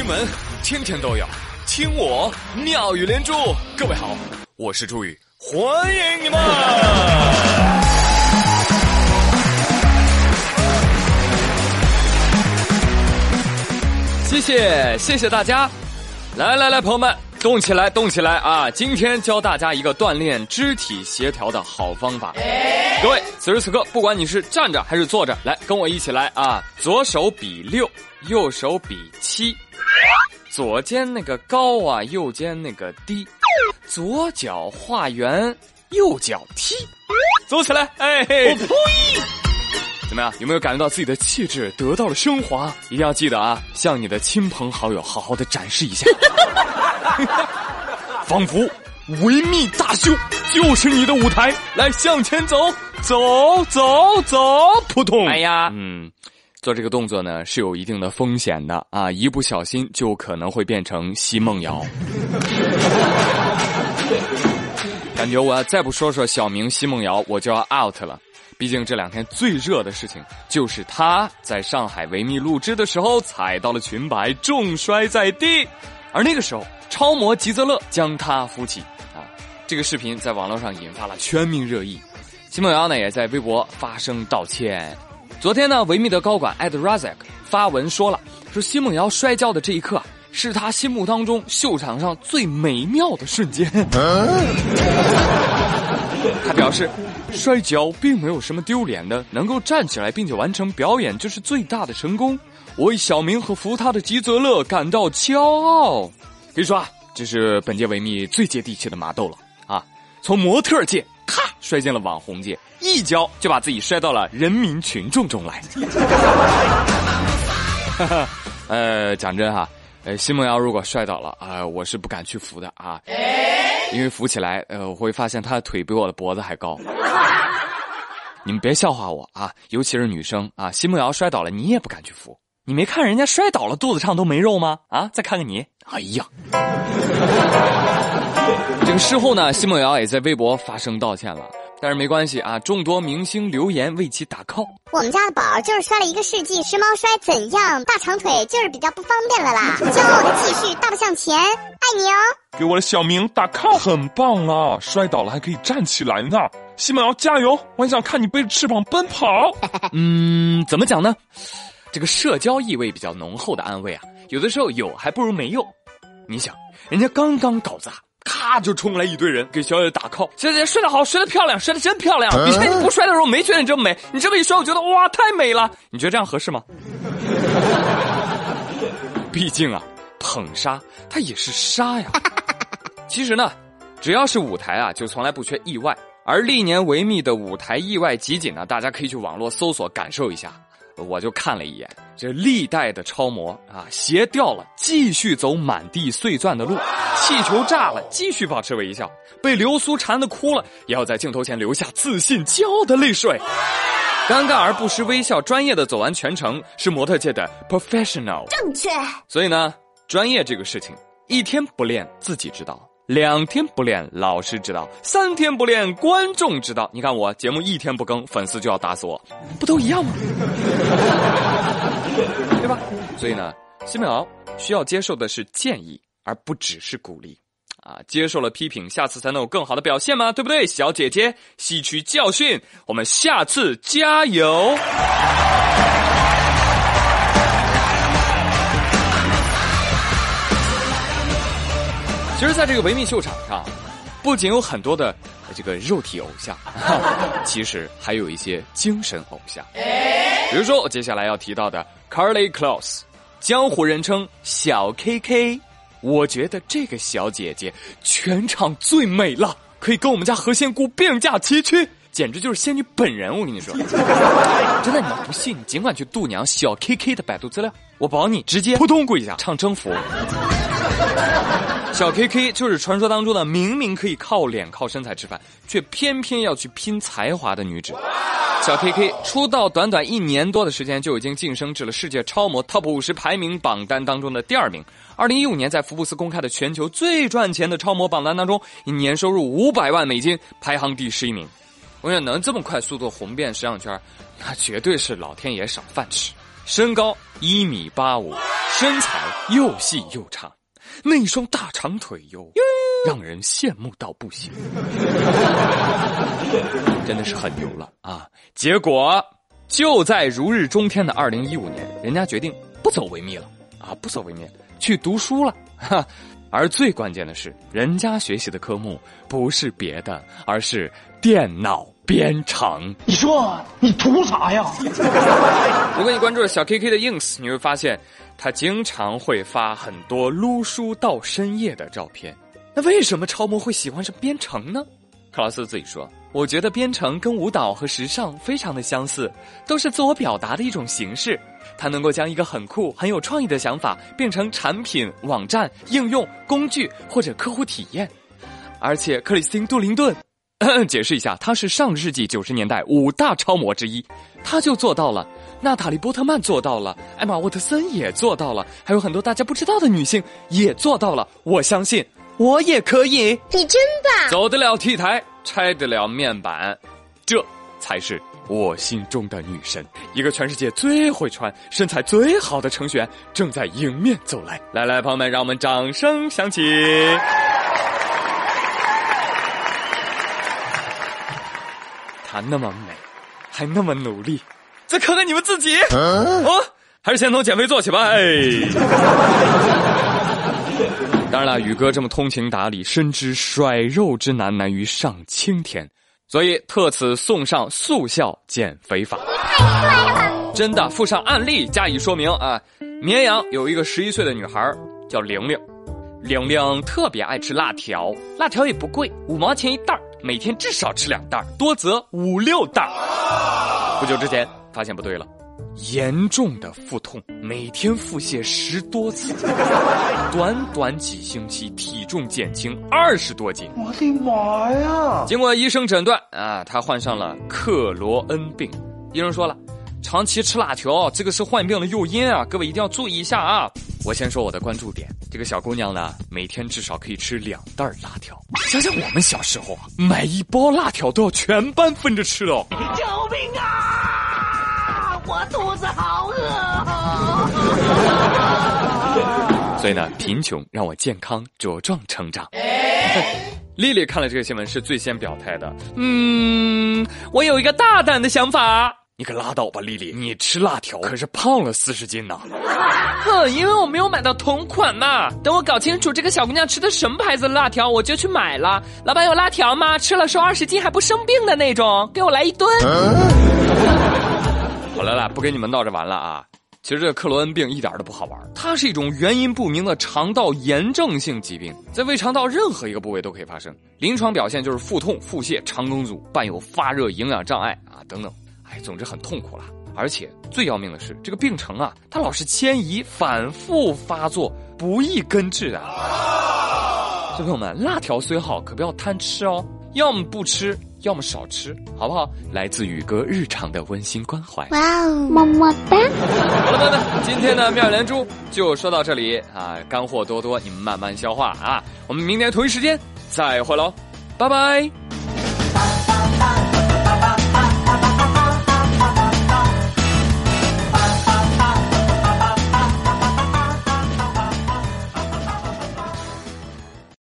新闻天天都有，听我妙语连珠。各位好，我是朱宇，欢迎你们！谢谢谢谢大家，来来来，朋友们，动起来动起来啊！今天教大家一个锻炼肢体协调的好方法。各位，此时此刻，不管你是站着还是坐着，来跟我一起来啊！左手比六，右手比七。左肩那个高啊，右肩那个低，左脚画圆，右脚踢，走起来！哎嘿，我呸！怎么样？有没有感觉到自己的气质得到了升华？一定要记得啊，向你的亲朋好友好好的展示一下，仿佛维密大秀就是你的舞台，来向前走，走走走，扑通！哎呀，嗯。做这个动作呢是有一定的风险的啊，一不小心就可能会变成奚梦瑶。感觉我要再不说说小明奚梦瑶，我就要 out 了。毕竟这两天最热的事情就是他在上海维密录制的时候踩到了裙摆，重摔在地，而那个时候超模吉泽勒将他扶起啊。这个视频在网络上引发了全民热议，奚梦瑶呢也在微博发声道歉。昨天呢，维密的高管艾德·拉泽克发文说了，说奚梦瑶摔跤的这一刻啊，是他心目当中秀场上最美妙的瞬间。他表示，摔跤并没有什么丢脸的，能够站起来并且完成表演就是最大的成功。我为小明和扶他的吉泽勒感到骄傲。可以说啊，这是本届维密最接地气的麻豆了啊！从模特界咔摔进了网红界。一脚就把自己摔到了人民群众中来。呃，讲真哈，呃，奚梦瑶如果摔倒了啊，我是不敢去扶的啊，因为扶起来，呃，我会发现她的腿比我的脖子还高。你们别笑话我啊，尤其是女生啊，奚梦瑶摔倒了，你也不敢去扶。你没看人家摔倒了肚子上都没肉吗？啊，再看看你，哎呀！这个事后呢，奚梦瑶也在微博发声道歉了。但是没关系啊，众多明星留言为其打 call。我们家的宝就是摔了一个世纪，时髦摔怎样？大长腿就是比较不方便了啦。骄傲的继续大步向前，爱你哦！给我的小明打 call，很棒啊！摔倒了还可以站起来呢。奚梦瑶加油！我想看你背着翅膀奔跑。嗯，怎么讲呢？这个社交意味比较浓厚的安慰啊，有的时候有还不如没有。你想，人家刚刚搞砸。咔就冲来一堆人给小姐打 call，小姐摔得好，摔得漂亮，摔得真漂亮。以前你不摔的时候没觉得你这么美，你这么一摔，我觉得哇太美了。你觉得这样合适吗？毕竟啊，捧杀它也是杀呀。其实呢，只要是舞台啊，就从来不缺意外。而历年维密的舞台意外集锦呢，大家可以去网络搜索感受一下。我就看了一眼，这历代的超模啊，鞋掉了继续走满地碎钻的路，气球炸了继续保持微笑，被流苏缠的哭了也要在镜头前留下自信骄傲的泪水，尴尬而不失微笑，专业的走完全程是模特界的 professional，正确。所以呢，专业这个事情，一天不练自己知道。两天不练，老师知道；三天不练，观众知道。你看我节目一天不更，粉丝就要打死我，不都一样吗？对吧？所以呢，奚梦瑶需要接受的是建议，而不只是鼓励。啊，接受了批评，下次才能有更好的表现吗？对不对，小姐姐？吸取教训，我们下次加油。其实，在这个维密秀场上，不仅有很多的这个肉体偶像，其实还有一些精神偶像。比如说，我接下来要提到的 Carly Close，江湖人称小 KK。我觉得这个小姐姐全场最美了，可以跟我们家何仙姑并驾齐驱，简直就是仙女本人。我跟你说，真的，你们不信，你尽管去度娘小 KK 的百度资料，我保你直接扑通跪下唱征服。小 K K 就是传说当中的明明可以靠脸靠身材吃饭，却偏偏要去拼才华的女子。小 K K 出道短短一年多的时间，就已经晋升至了世界超模 TOP 五十排名榜单当中的第二名。二零一五年，在福布斯公开的全球最赚钱的超模榜单当中，以年收入五百万美金排行第十一名。我想能这么快速度红遍时尚圈，那绝对是老天爷赏饭吃。身高一米八五。身材又细又长，那一双大长腿哟，让人羡慕到不行，真的是很牛了啊！结果就在如日中天的二零一五年，人家决定不走维密了啊，不走维密，去读书了哈。而最关键的是，人家学习的科目不是别的，而是电脑编程。你说你图啥呀？如果你关注了小 K K 的 ins，你会发现他经常会发很多撸书到深夜的照片。那为什么超模会喜欢上编程呢？克劳斯自己说：“我觉得编程跟舞蹈和时尚非常的相似，都是自我表达的一种形式。它能够将一个很酷、很有创意的想法变成产品、网站、应用、工具或者客户体验。而且，克里斯汀·杜林顿，解释一下，他是上世纪九十年代五大超模之一，他就做到了；娜塔莉·波特曼做到了，艾玛·沃特森也做到了，还有很多大家不知道的女性也做到了。我相信。”我也可以，你真棒！走得了 T 台，拆得了面板，这才是我心中的女神。一个全世界最会穿、身材最好的程序员正在迎面走来。来来，朋友们，让我们掌声响起。她那么美，还那么努力，再看看你们自己，哦，还是先从减肥做起吧。哎。当然了，宇哥这么通情达理，深知甩肉之难难于上青天，所以特此送上速效减肥法。太帅了真的附上案例加以说明啊！绵阳有一个十一岁的女孩叫玲玲，玲玲特别爱吃辣条，辣条也不贵，五毛钱一袋每天至少吃两袋多则五六袋不久之前发现不对了。严重的腹痛，每天腹泻十多次，短短几星期体重减轻二十多斤。我的妈呀！经过医生诊断啊，他患上了克罗恩病。医生说了，长期吃辣条，这个是患病的诱因啊，各位一定要注意一下啊。我先说我的关注点，这个小姑娘呢，每天至少可以吃两袋辣条。想想我们小时候啊，买一包辣条都要全班分着吃哦。救命啊！我肚子好饿，所以呢，贫穷让我健康茁壮成长。丽丽看了这个新闻是最先表态的，嗯，我有一个大胆的想法，你可拉倒吧，丽丽，你吃辣条可是胖了四十斤呢。哼，因为我没有买到同款嘛，等我搞清楚这个小姑娘吃的什么牌子的辣条，我就去买了。老板有辣条吗？吃了瘦二十斤还不生病的那种，给我来一吨。好了啦，不跟你们闹着玩了啊！其实这克罗恩病一点都不好玩，它是一种原因不明的肠道炎症性疾病，在胃肠道任何一个部位都可以发生。临床表现就是腹痛、腹泻、肠梗阻，伴有发热、营养障碍啊等等。哎，总之很痛苦了。而且最要命的是，这个病程啊，它老是迁移、反复发作，不易根治啊。小朋友们，辣条虽好，可不要贪吃哦，要么不吃。要么少吃，好不好？来自宇哥日常的温馨关怀。哇哦，么么哒！好了，朋友们，今天的妙连珠就说到这里啊，干货多多，你们慢慢消化啊。我们明天同一时间再会喽，拜拜。